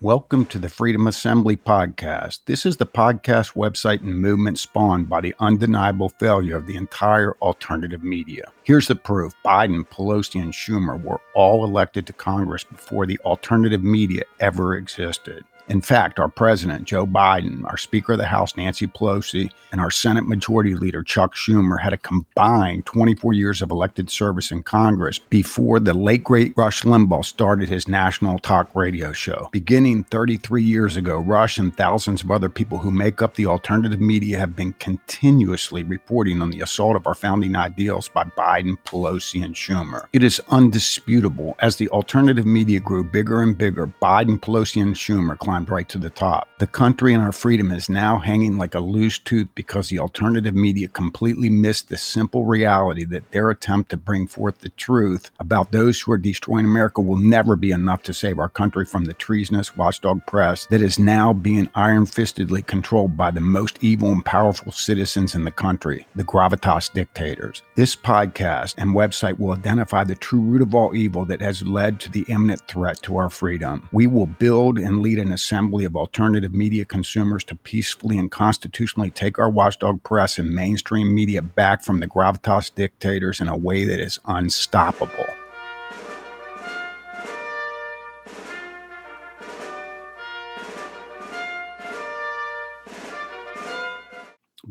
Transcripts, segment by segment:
Welcome to the Freedom Assembly podcast. This is the podcast website and movement spawned by the undeniable failure of the entire alternative media. Here's the proof Biden, Pelosi, and Schumer were all elected to Congress before the alternative media ever existed. In fact, our president, Joe Biden, our Speaker of the House, Nancy Pelosi, and our Senate Majority Leader, Chuck Schumer, had a combined 24 years of elected service in Congress before the late great Rush Limbaugh started his national talk radio show. Beginning 33 years ago, Rush and thousands of other people who make up the alternative media have been continuously reporting on the assault of our founding ideals by Biden, Pelosi, and Schumer. It is undisputable as the alternative media grew bigger and bigger, Biden, Pelosi, and Schumer climbed climbed right to the top. The country and our freedom is now hanging like a loose tooth because the alternative media completely missed the simple reality that their attempt to bring forth the truth about those who are destroying America will never be enough to save our country from the treasonous watchdog press that is now being iron fistedly controlled by the most evil and powerful citizens in the country, the gravitas dictators. This podcast and website will identify the true root of all evil that has led to the imminent threat to our freedom. We will build and lead an assembly of alternative media consumers to peacefully and constitutionally take our watchdog press and mainstream media back from the gravitas dictators in a way that is unstoppable.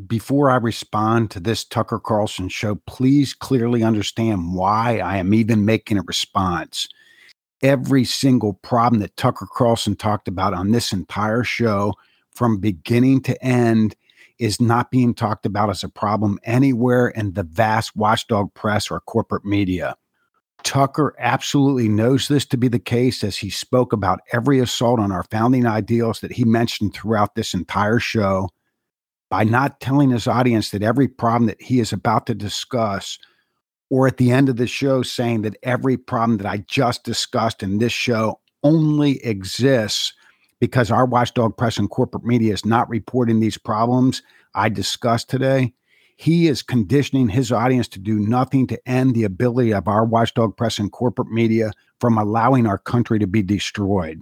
Before I respond to this Tucker Carlson show, please clearly understand why I am even making a response every single problem that Tucker Carlson talked about on this entire show from beginning to end is not being talked about as a problem anywhere in the vast watchdog press or corporate media. Tucker absolutely knows this to be the case as he spoke about every assault on our founding ideals that he mentioned throughout this entire show by not telling his audience that every problem that he is about to discuss or at the end of the show saying that every problem that I just discussed in this show only exists because our watchdog press and corporate media is not reporting these problems I discussed today. He is conditioning his audience to do nothing to end the ability of our watchdog press and corporate media from allowing our country to be destroyed.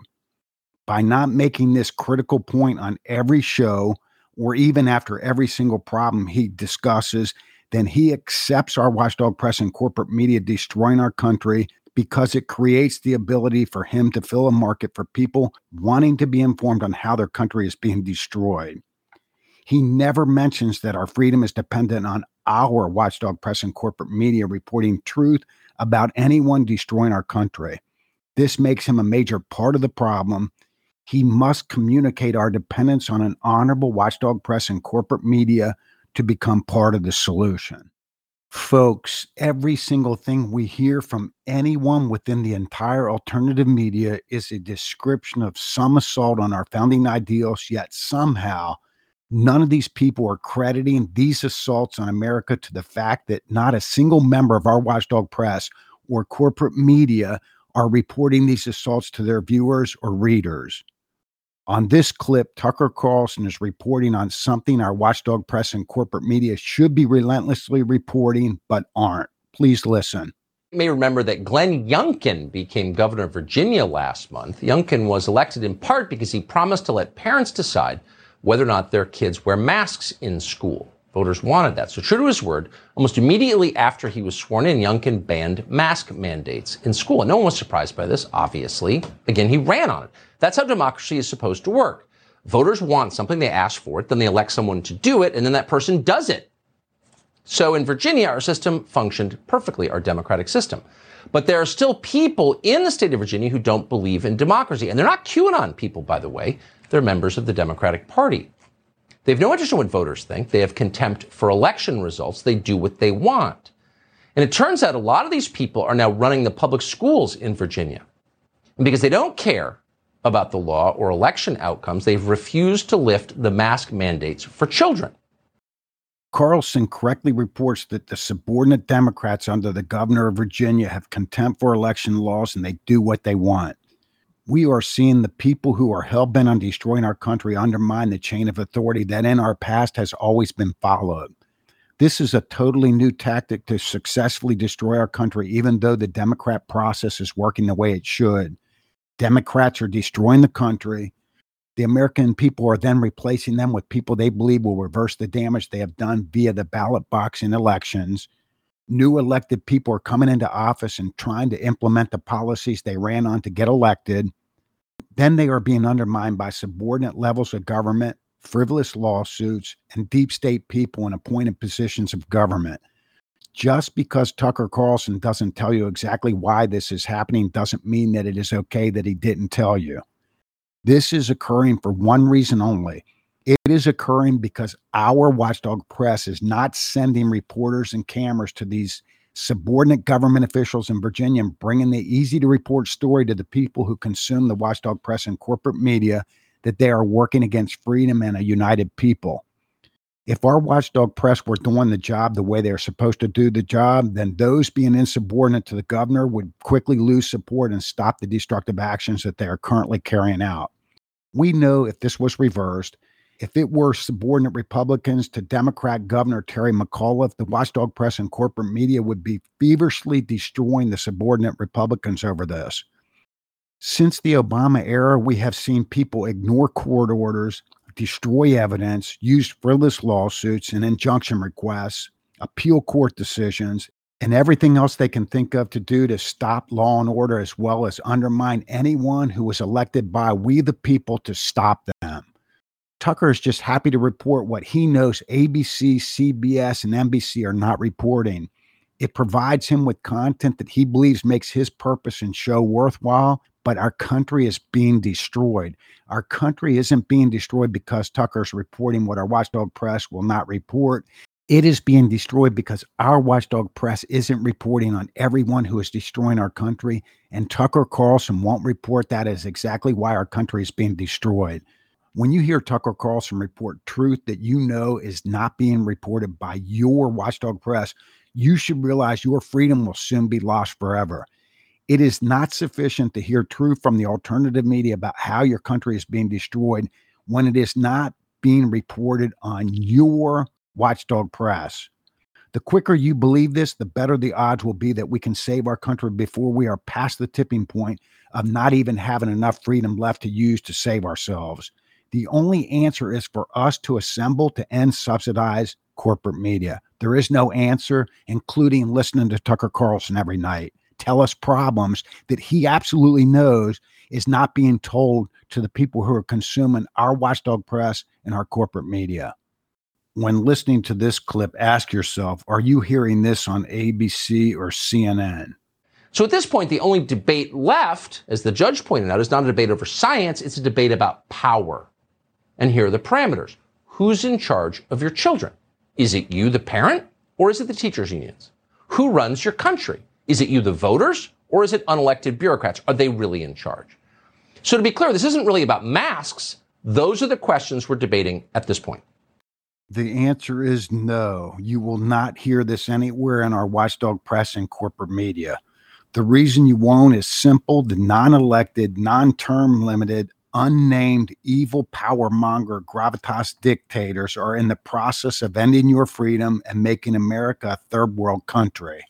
By not making this critical point on every show or even after every single problem he discusses, then he accepts our watchdog press and corporate media destroying our country because it creates the ability for him to fill a market for people wanting to be informed on how their country is being destroyed. He never mentions that our freedom is dependent on our watchdog press and corporate media reporting truth about anyone destroying our country. This makes him a major part of the problem. He must communicate our dependence on an honorable watchdog press and corporate media to become part of the solution. Folks, every single thing we hear from anyone within the entire alternative media is a description of some assault on our founding ideals, yet somehow none of these people are crediting these assaults on America to the fact that not a single member of our watchdog press or corporate media are reporting these assaults to their viewers or readers. On this clip, Tucker Carlson is reporting on something our watchdog press and corporate media should be relentlessly reporting, but aren't. Please listen. You may remember that Glenn Youngkin became governor of Virginia last month. Youngkin was elected in part because he promised to let parents decide whether or not their kids wear masks in school. Voters wanted that. So, true to his word, almost immediately after he was sworn in, Youngkin banned mask mandates in school. And no one was surprised by this, obviously. Again, he ran on it. That's how democracy is supposed to work. Voters want something, they ask for it, then they elect someone to do it, and then that person does it. So in Virginia, our system functioned perfectly, our democratic system. But there are still people in the state of Virginia who don't believe in democracy. And they're not QAnon people, by the way. They're members of the Democratic Party. They have no interest in what voters think. They have contempt for election results. They do what they want. And it turns out a lot of these people are now running the public schools in Virginia. And because they don't care about the law or election outcomes, they've refused to lift the mask mandates for children. Carlson correctly reports that the subordinate Democrats under the governor of Virginia have contempt for election laws and they do what they want we are seeing the people who are hell bent on destroying our country undermine the chain of authority that in our past has always been followed. This is a totally new tactic to successfully destroy our country, even though the Democrat process is working the way it should. Democrats are destroying the country. The American people are then replacing them with people they believe will reverse the damage they have done via the ballot box in elections. New elected people are coming into office and trying to implement the policies they ran on to get elected. Then they are being undermined by subordinate levels of government, frivolous lawsuits, and deep state people in appointed positions of government. Just because Tucker Carlson doesn't tell you exactly why this is happening doesn't mean that it is okay that he didn't tell you. This is occurring for one reason only. It is occurring because our watchdog press is not sending reporters and cameras to these subordinate government officials in Virginia and bringing the easy to report story to the people who consume the watchdog press and corporate media that they are working against freedom and a united people. If our watchdog press were doing the job the way they're supposed to do the job, then those being insubordinate to the governor would quickly lose support and stop the destructive actions that they are currently carrying out. We know if this was reversed, if it were subordinate Republicans to Democrat Governor Terry McAuliffe, the watchdog press and corporate media would be feverishly destroying the subordinate Republicans over this. Since the Obama era, we have seen people ignore court orders, destroy evidence, use frivolous lawsuits and injunction requests, appeal court decisions, and everything else they can think of to do to stop law and order, as well as undermine anyone who was elected by we the people to stop them. Tucker is just happy to report what he knows ABC, CBS, and NBC are not reporting. It provides him with content that he believes makes his purpose and show worthwhile, but our country is being destroyed. Our country isn't being destroyed because Tucker's reporting what our watchdog press will not report. It is being destroyed because our watchdog press isn't reporting on everyone who is destroying our country. And Tucker Carlson won't report that is exactly why our country is being destroyed. When you hear Tucker Carlson report truth that you know is not being reported by your watchdog press, you should realize your freedom will soon be lost forever. It is not sufficient to hear truth from the alternative media about how your country is being destroyed when it is not being reported on your watchdog press. The quicker you believe this, the better the odds will be that we can save our country before we are past the tipping point of not even having enough freedom left to use to save ourselves. The only answer is for us to assemble to end subsidized corporate media. There is no answer, including listening to Tucker Carlson every night tell us problems that he absolutely knows is not being told to the people who are consuming our watchdog press and our corporate media. When listening to this clip, ask yourself are you hearing this on ABC or CNN? So at this point, the only debate left, as the judge pointed out, is not a debate over science, it's a debate about power. And here are the parameters who's in charge of your children? Is it you, the parent, or is it the teachers' unions? Who runs your country? Is it you, the voters, or is it unelected bureaucrats? Are they really in charge? So to be clear, this isn't really about masks. Those are the questions we're debating at this point. The answer is no. You will not hear this anywhere in our watchdog press and corporate media. The reason you won't is simple the non elected, non term limited, unnamed evil power monger gravitas dictators are in the process of ending your freedom and making America a third world country.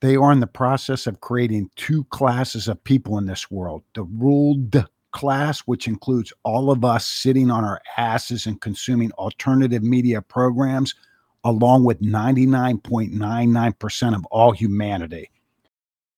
They are in the process of creating two classes of people in this world the ruled class, which includes all of us sitting on our asses and consuming alternative media programs, along with 99.99% of all humanity.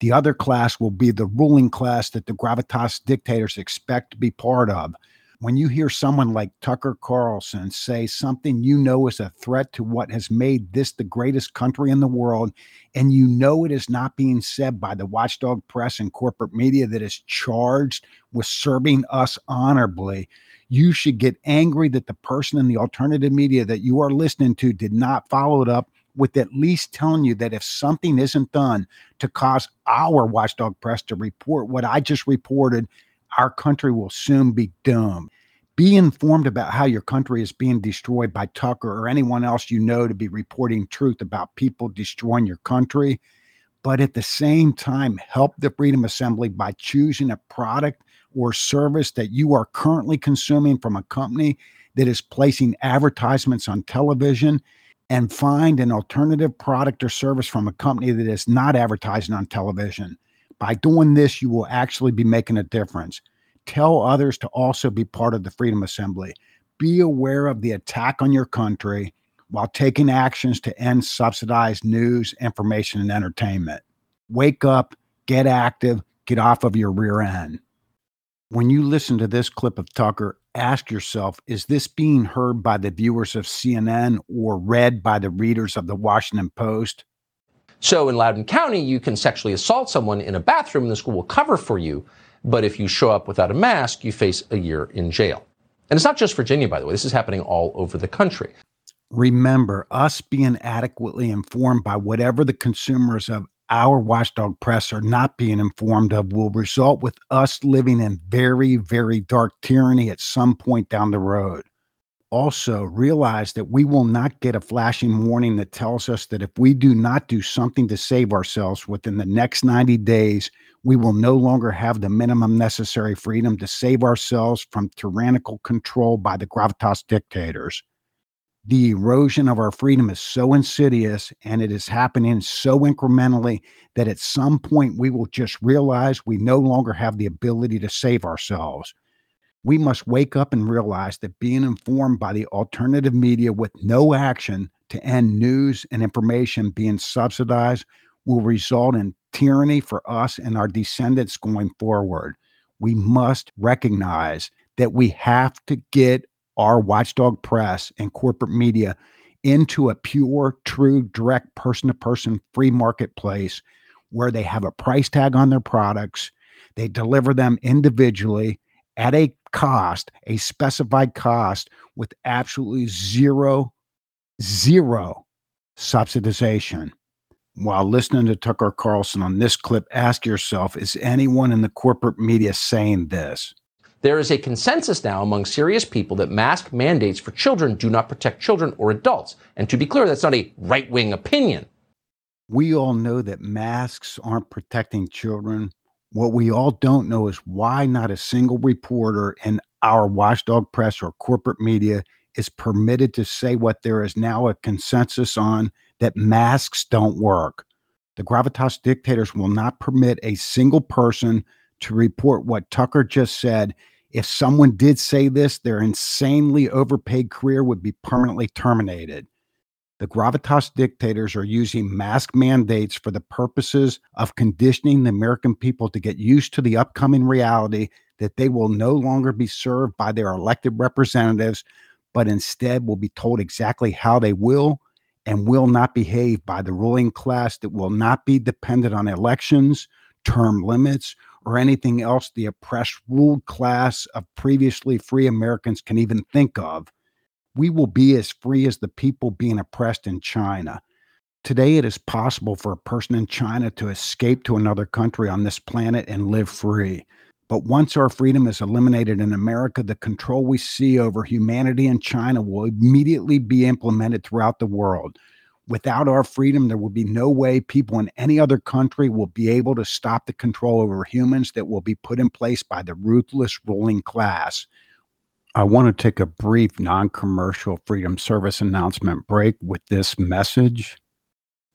The other class will be the ruling class that the gravitas dictators expect to be part of when you hear someone like Tucker Carlson say something you know is a threat to what has made this the greatest country in the world, and you know it is not being said by the watchdog press and corporate media that is charged with serving us honorably, you should get angry that the person in the alternative media that you are listening to did not follow it up with at least telling you that if something isn't done to cause our watchdog press to report what I just reported, our country will soon be doomed. Be informed about how your country is being destroyed by Tucker or anyone else you know to be reporting truth about people destroying your country. But at the same time, help the Freedom Assembly by choosing a product or service that you are currently consuming from a company that is placing advertisements on television and find an alternative product or service from a company that is not advertising on television By doing this, you will actually be making a difference. Tell others to also be part of the Freedom Assembly. Be aware of the attack on your country while taking actions to end subsidized news, information, and entertainment. Wake up, get active, get off of your rear end. When you listen to this clip of Tucker, ask yourself is this being heard by the viewers of CNN or read by the readers of the Washington Post? So in Loudoun County, you can sexually assault someone in a bathroom and the school will cover for you. But if you show up without a mask, you face a year in jail. And it's not just Virginia, by the way. This is happening all over the country. Remember, us being adequately informed by whatever the consumers of our watchdog press are not being informed of will result with us living in very, very dark tyranny at some point down the road. Also, realize that we will not get a flashing warning that tells us that if we do not do something to save ourselves within the next 90 days, we will no longer have the minimum necessary freedom to save ourselves from tyrannical control by the gravitas dictators. The erosion of our freedom is so insidious and it is happening so incrementally that at some point we will just realize we no longer have the ability to save ourselves. We must wake up and realize that being informed by the alternative media with no action to end news and information being subsidized will result in tyranny for us and our descendants going forward. We must recognize that we have to get our watchdog press and corporate media into a pure, true, direct person to person free marketplace where they have a price tag on their products. They deliver them individually at a cost, a specified cost, with absolutely zero, zero subsidization while listening to Tucker Carlson on this clip, ask yourself is anyone in the corporate media saying this? There is a consensus now among serious people that mask mandates for children do not protect children or adults. And to be clear, that's not a right wing opinion. We all know that masks aren't protecting children. What we all don't know is why not a single reporter in our watchdog press or corporate media is permitted to say what there is now a consensus on that masks don't work. The gravitas dictators will not permit a single person to report what Tucker just said. If someone did say this, their insanely overpaid career would be permanently terminated. The gravitas dictators are using mask mandates for the purposes of conditioning the American people to get used to the upcoming reality that they will no longer be served by their elected representatives, but instead will be told exactly how they will and will not behave by the ruling class that will not be dependent on elections, term limits, or anything else the oppressed ruled class of previously free Americans can even think of. We will be as free as the people being oppressed in China. Today, it is possible for a person in China to escape to another country on this planet and live free. But once our freedom is eliminated in America, the control we see over humanity in China will immediately be implemented throughout the world. Without our freedom, there will be no way people in any other country will be able to stop the control over humans that will be put in place by the ruthless ruling class. I want to take a brief non commercial Freedom Service announcement break with this message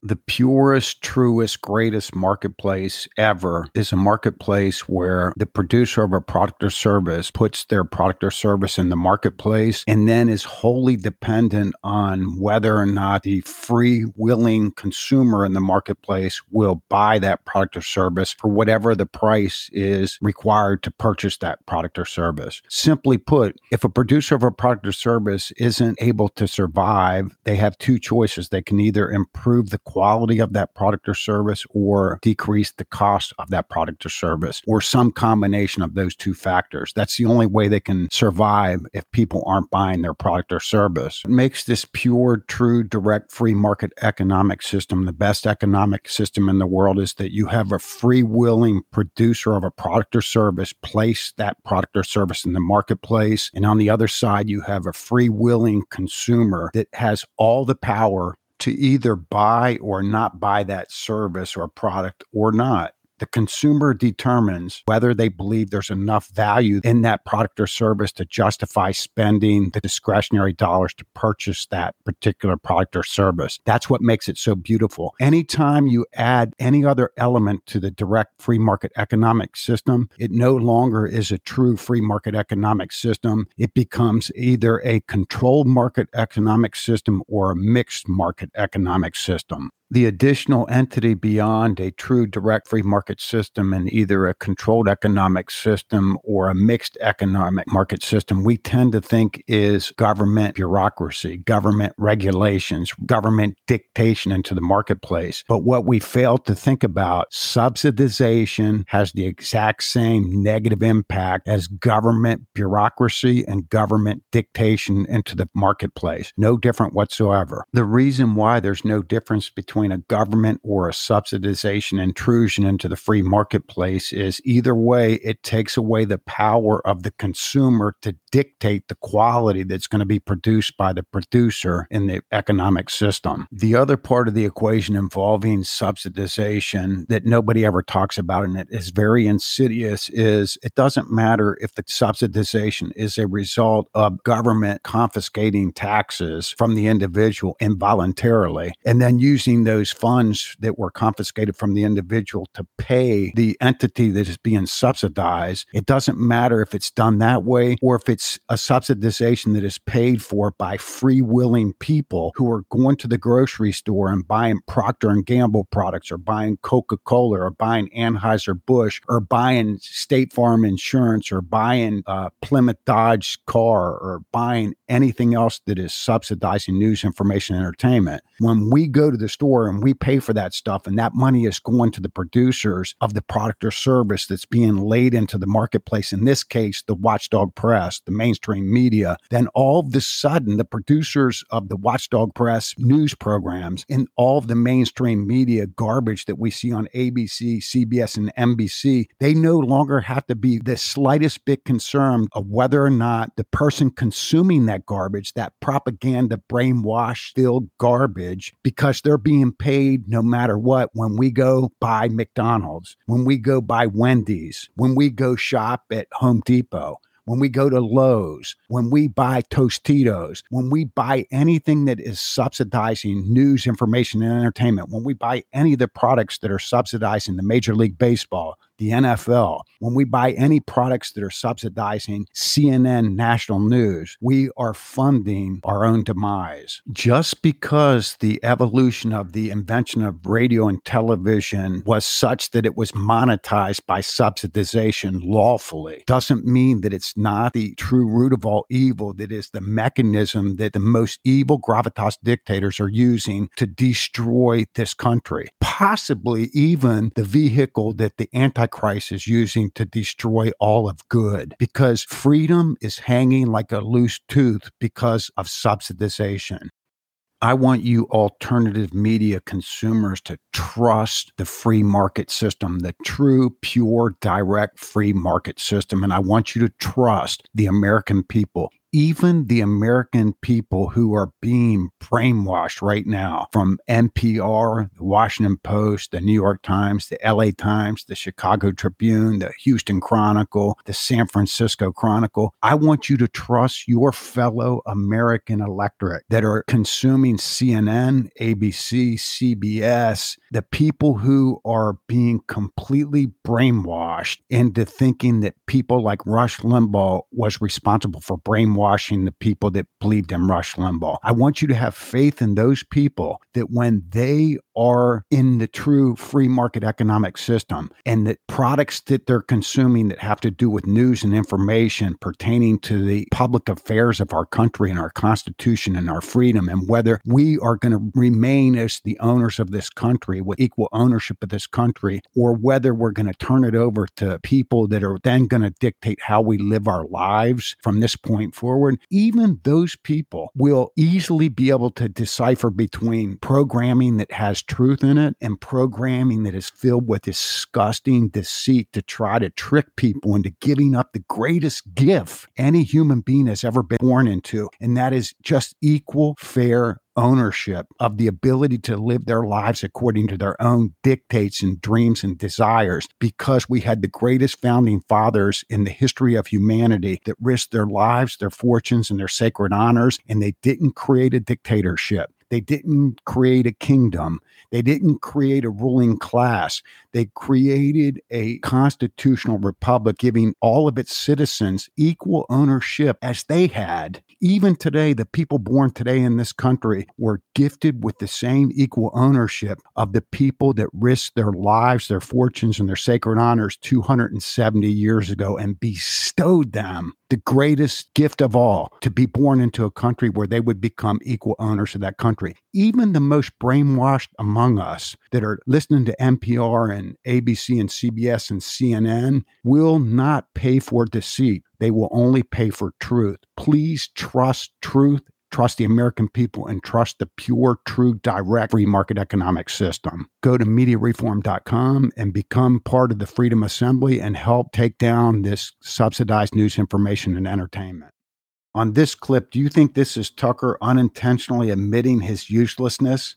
the purest, truest, greatest marketplace ever is a marketplace where the producer of a product or service puts their product or service in the marketplace and then is wholly dependent on whether or not the free, willing consumer in the marketplace will buy that product or service for whatever the price is required to purchase that product or service. Simply put, if a producer of a product or service isn't able to survive, they have two choices. They can either improve the quality of that product or service or decrease the cost of that product or service or some combination of those two factors. That's the only way they can survive if people aren't buying their product or service. It makes this pure, true, direct free market economic system the best economic system in the world is that you have a free willing producer of a product or service place that product or service in the marketplace. And on the other side, you have a free willing consumer that has all the power to either buy or not buy that service or product or not. The consumer determines whether they believe there's enough value in that product or service to justify spending the discretionary dollars to purchase that particular product or service. That's what makes it so beautiful. Anytime you add any other element to the direct free market economic system, it no longer is a true free market economic system. It becomes either a controlled market economic system or a mixed market economic system the additional entity beyond a true direct free market system and either a controlled economic system or a mixed economic market system, we tend to think is government bureaucracy, government regulations, government dictation into the marketplace. But what we fail to think about, subsidization has the exact same negative impact as government bureaucracy and government dictation into the marketplace. No different whatsoever. The reason why there's no difference between between a government or a subsidization intrusion into the free marketplace is either way, it takes away the power of the consumer to dictate the quality that's going to be produced by the producer in the economic system. The other part of the equation involving subsidization that nobody ever talks about and it is very insidious is it doesn't matter if the subsidization is a result of government confiscating taxes from the individual involuntarily and then using those funds that were confiscated from the individual to pay the entity that is being subsidized. It doesn't matter if it's done that way or if it's a subsidization that is paid for by free willing people who are going to the grocery store and buying Procter and Gamble products or buying Coca-Cola or buying Anheuser-Busch or buying State Farm insurance or buying a Plymouth Dodge car or buying anything else that is subsidizing news information entertainment. When we go to the store and we pay for that stuff and that money is going to the producers of the product or service that's being laid into the marketplace in this case the watchdog press the mainstream media then all of a sudden the producers of the watchdog press news programs and all of the mainstream media garbage that we see on ABC CBS and NBC they no longer have to be the slightest bit concerned of whether or not the person consuming that garbage that propaganda brainwash filled garbage because they're being being paid no matter what when we go buy McDonald's, when we go buy Wendy's, when we go shop at Home Depot when we go to Lowe's, when we buy Tostitos, when we buy anything that is subsidizing news, information, and entertainment, when we buy any of the products that are subsidizing the Major League Baseball, the NFL, when we buy any products that are subsidizing CNN national news, we are funding our own demise. Just because the evolution of the invention of radio and television was such that it was monetized by subsidization lawfully doesn't mean that it's not the true root of all evil, that is the mechanism that the most evil gravitas dictators are using to destroy this country. Possibly even the vehicle that the anti Antichrist is using to destroy all of good because freedom is hanging like a loose tooth because of subsidization. I want you alternative media consumers to trust the free market system, the true, pure, direct free market system. And I want you to trust the American people even the American people who are being brainwashed right now from NPR, the Washington Post, the New York Times, the LA Times, the Chicago Tribune, the Houston Chronicle, the San Francisco Chronicle. I want you to trust your fellow American electorate that are consuming CNN, ABC, CBS, the people who are being completely brainwashed into thinking that people like Rush Limbaugh was responsible for brainwashing the people that believed in Rush Limbaugh. I want you to have faith in those people that when they are in the true free market economic system and the products that they're consuming that have to do with news and information pertaining to the public affairs of our country and our constitution and our freedom and whether we are going to remain as the owners of this country with equal ownership of this country or whether we're going to turn it over to people that are then going to dictate how we live our lives from this point forward even those people will easily be able to decipher between programming that has truth in it and programming that is filled with disgusting deceit to try to trick people into giving up the greatest gift any human being has ever been born into. And that is just equal, fair, ownership of the ability to live their lives according to their own dictates and dreams and desires because we had the greatest founding fathers in the history of humanity that risked their lives, their fortunes, and their sacred honors, and they didn't create a dictatorship. They didn't create a kingdom. They didn't create a ruling class. They created a constitutional republic, giving all of its citizens equal ownership as they had. Even today, the people born today in this country were gifted with the same equal ownership of the people that risked their lives, their fortunes, and their sacred honors 270 years ago and bestowed them the greatest gift of all to be born into a country where they would become equal owners of that country. Even the most brainwashed among us that are listening to NPR and ABC and CBS and CNN will not pay for deceit. They will only pay for truth. Please trust truth trust the American people, and trust the pure, true, direct free market economic system. Go to mediareform.com and become part of the Freedom Assembly and help take down this subsidized news information and entertainment. On this clip, do you think this is Tucker unintentionally admitting his uselessness?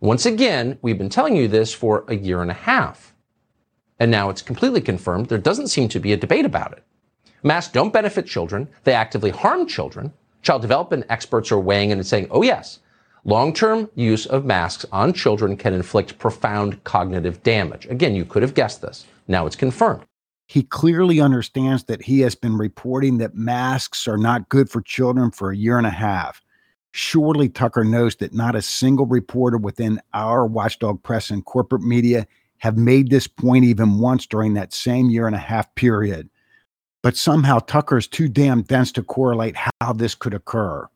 Once again, we've been telling you this for a year and a half. And now it's completely confirmed. There doesn't seem to be a debate about it. Masks don't benefit children, they actively harm children. Child development experts are weighing in and saying, oh, yes, long term use of masks on children can inflict profound cognitive damage. Again, you could have guessed this. Now it's confirmed. He clearly understands that he has been reporting that masks are not good for children for a year and a half. Surely Tucker knows that not a single reporter within our watchdog press and corporate media have made this point even once during that same year and a half period but somehow Tucker is too damn dense to correlate how this could occur.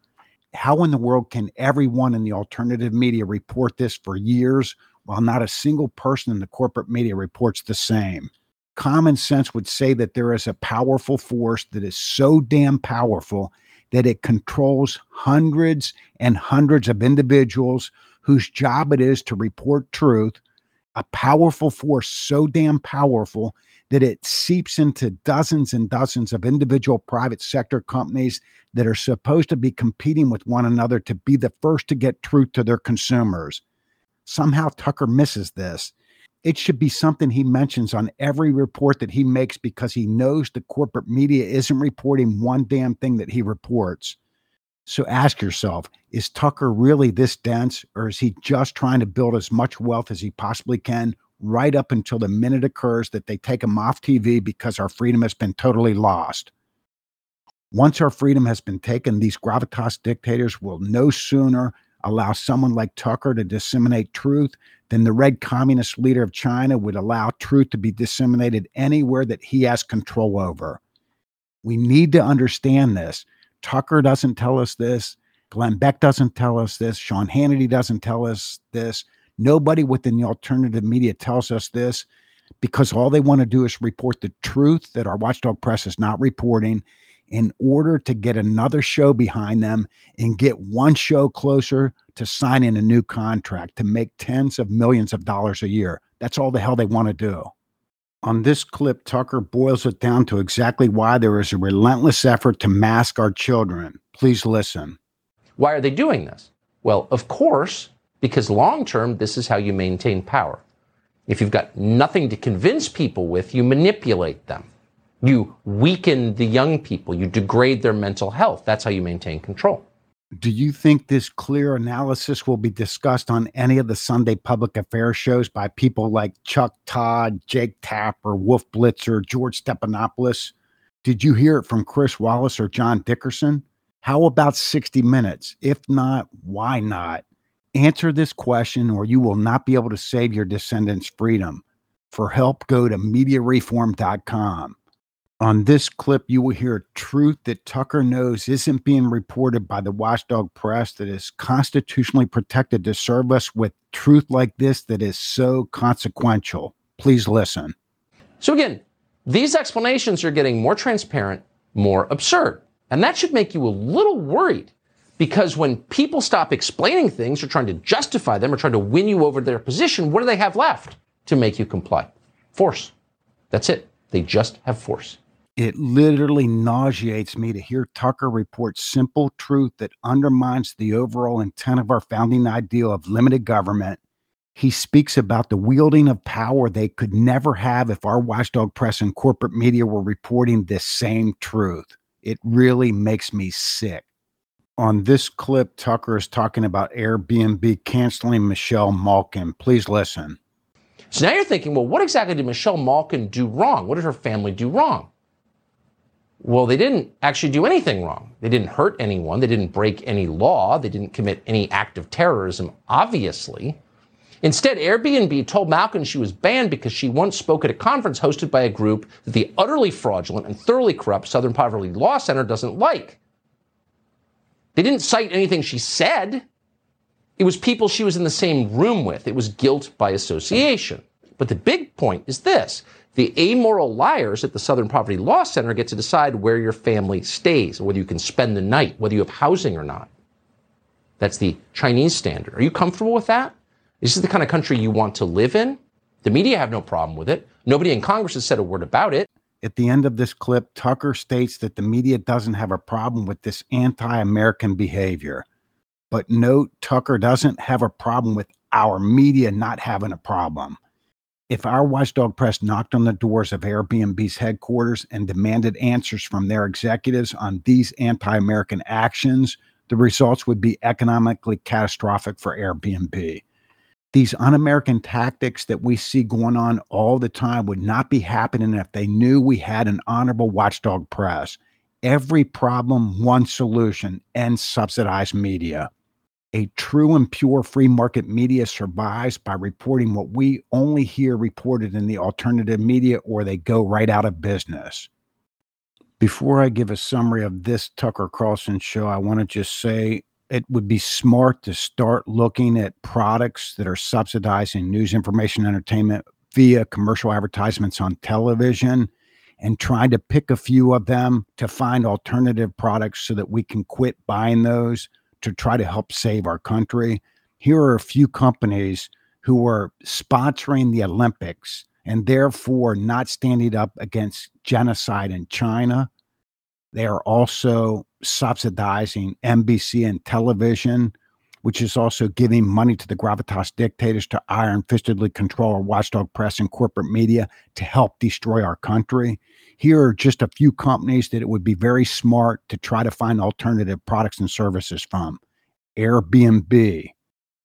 How in the world can everyone in the alternative media report this for years while not a single person in the corporate media reports the same? Common sense would say that there is a powerful force that is so damn powerful that it controls hundreds and hundreds of individuals whose job it is to report truth, a powerful force so damn powerful that it seeps into dozens and dozens of individual private sector companies that are supposed to be competing with one another to be the first to get truth to their consumers. Somehow Tucker misses this. It should be something he mentions on every report that he makes because he knows the corporate media isn't reporting one damn thing that he reports. So ask yourself is Tucker really this dense, or is he just trying to build as much wealth as he possibly can right up until the minute occurs that they take them off TV because our freedom has been totally lost. Once our freedom has been taken, these gravitas dictators will no sooner allow someone like Tucker to disseminate truth than the red communist leader of China would allow truth to be disseminated anywhere that he has control over. We need to understand this. Tucker doesn't tell us this. Glenn Beck doesn't tell us this. Sean Hannity doesn't tell us this. Nobody within the alternative media tells us this because all they want to do is report the truth that our watchdog press is not reporting in order to get another show behind them and get one show closer to signing a new contract to make tens of millions of dollars a year. That's all the hell they want to do. On this clip, Tucker boils it down to exactly why there is a relentless effort to mask our children. Please listen. Why are they doing this? Well, of course, because long term, this is how you maintain power. If you've got nothing to convince people with, you manipulate them. You weaken the young people. You degrade their mental health. That's how you maintain control. Do you think this clear analysis will be discussed on any of the Sunday public affairs shows by people like Chuck Todd, Jake Tapper, Wolf Blitzer, George Stephanopoulos? Did you hear it from Chris Wallace or John Dickerson? How about 60 Minutes? If not, why not? Answer this question, or you will not be able to save your descendants' freedom. For help, go to mediareform.com. On this clip, you will hear truth that Tucker knows isn't being reported by the watchdog press that is constitutionally protected to serve us with truth like this that is so consequential. Please listen. So, again, these explanations are getting more transparent, more absurd. And that should make you a little worried because when people stop explaining things or trying to justify them or trying to win you over their position, what do they have left to make you comply? Force. That's it. They just have force. It literally nauseates me to hear Tucker report simple truth that undermines the overall intent of our founding ideal of limited government. He speaks about the wielding of power they could never have if our watchdog press and corporate media were reporting this same truth. It really makes me sick. On this clip, Tucker is talking about Airbnb canceling Michelle Malkin. Please listen. So now you're thinking, well, what exactly did Michelle Malkin do wrong? What did her family do wrong? Well, they didn't actually do anything wrong. They didn't hurt anyone. They didn't break any law. They didn't commit any act of terrorism, obviously. Instead, Airbnb told Malkin she was banned because she once spoke at a conference hosted by a group that the utterly fraudulent and thoroughly corrupt Southern Poverty Law Center doesn't like. They didn't cite anything she said. It was people she was in the same room with. It was guilt by association. But the big point is this the amoral liars at the Southern Poverty Law Center get to decide where your family stays, whether you can spend the night, whether you have housing or not. That's the Chinese standard. Are you comfortable with that? Is This the kind of country you want to live in? The media have no problem with it. Nobody in Congress has said a word about it. At the end of this clip, Tucker states that the media doesn't have a problem with this anti American behavior. But note, Tucker doesn't have a problem with our media not having a problem. If our watchdog press knocked on the doors of Airbnb's headquarters and demanded answers from their executives on these anti American actions, the results would be economically catastrophic for Airbnb. These un American tactics that we see going on all the time would not be happening if they knew we had an honorable watchdog press. Every problem, one solution, and subsidized media. A true and pure free market media survives by reporting what we only hear reported in the alternative media, or they go right out of business. Before I give a summary of this Tucker Carlson show, I want to just say it would be smart to start looking at products that are subsidizing news, information, entertainment via commercial advertisements on television and trying to pick a few of them to find alternative products so that we can quit buying those to try to help save our country. Here are a few companies who are sponsoring the Olympics and therefore not standing up against genocide in China. They are also subsidizing NBC and television, which is also giving money to the gravitas dictators to iron fistedly control our watchdog press and corporate media to help destroy our country. Here are just a few companies that it would be very smart to try to find alternative products and services from Airbnb,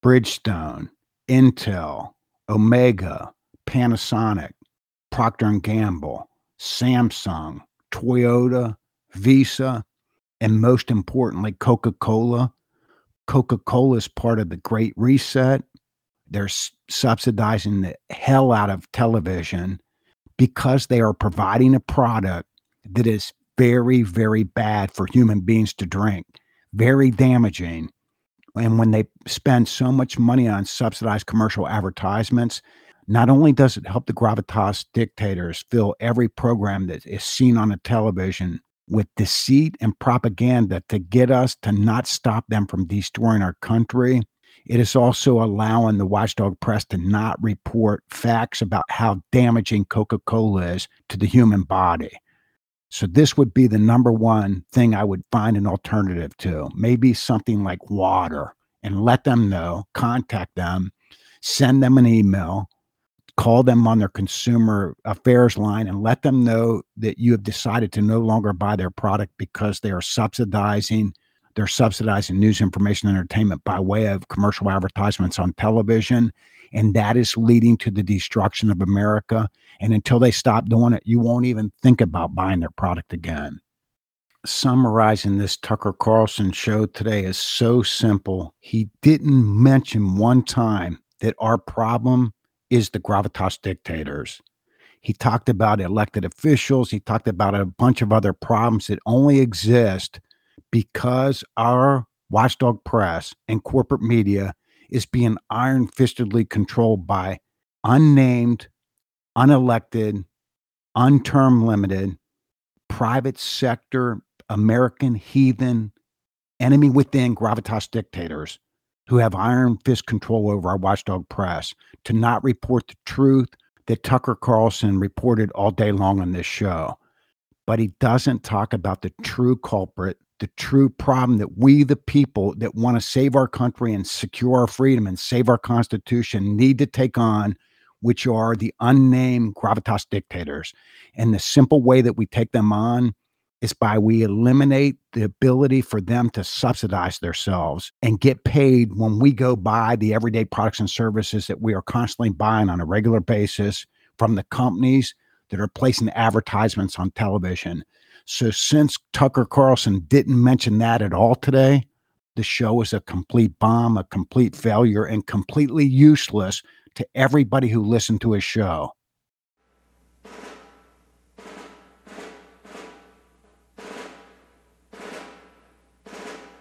Bridgestone, Intel, Omega, Panasonic, Procter & Gamble, Samsung, Toyota, Visa, and most importantly, Coca-Cola. Coca-Cola is part of the Great Reset. They're subsidizing the hell out of television because they are providing a product that is very, very bad for human beings to drink, very damaging. And when they spend so much money on subsidized commercial advertisements, not only does it help the gravitas dictators fill every program that is seen on a television with deceit and propaganda to get us to not stop them from destroying our country, it is also allowing the watchdog press to not report facts about how damaging Coca Cola is to the human body. So, this would be the number one thing I would find an alternative to. Maybe something like water and let them know, contact them, send them an email, call them on their consumer affairs line and let them know that you have decided to no longer buy their product because they are subsidizing they're subsidizing news, information, entertainment by way of commercial advertisements on television. And that is leading to the destruction of America. And until they stop doing it, you won't even think about buying their product again. Summarizing this Tucker Carlson show today is so simple. He didn't mention one time that our problem is the gravitas dictators. He talked about elected officials. He talked about a bunch of other problems that only exist because our watchdog press and corporate media is being iron fistedly controlled by unnamed, unelected, unterm limited, private sector, American heathen, enemy within gravitas dictators who have iron fist control over our watchdog press to not report the truth that Tucker Carlson reported all day long on this show. but he doesn't talk about the true culprit, the true problem that we, the people that want to save our country and secure our freedom and save our Constitution, need to take on, which are the unnamed gravitas dictators. And the simple way that we take them on is by we eliminate the ability for them to subsidize themselves and get paid when we go buy the everyday products and services that we are constantly buying on a regular basis from the companies that are placing advertisements on television. So since Tucker Carlson didn't mention that at all today, the show is a complete bomb, a complete failure, and completely useless to everybody who listened to his show.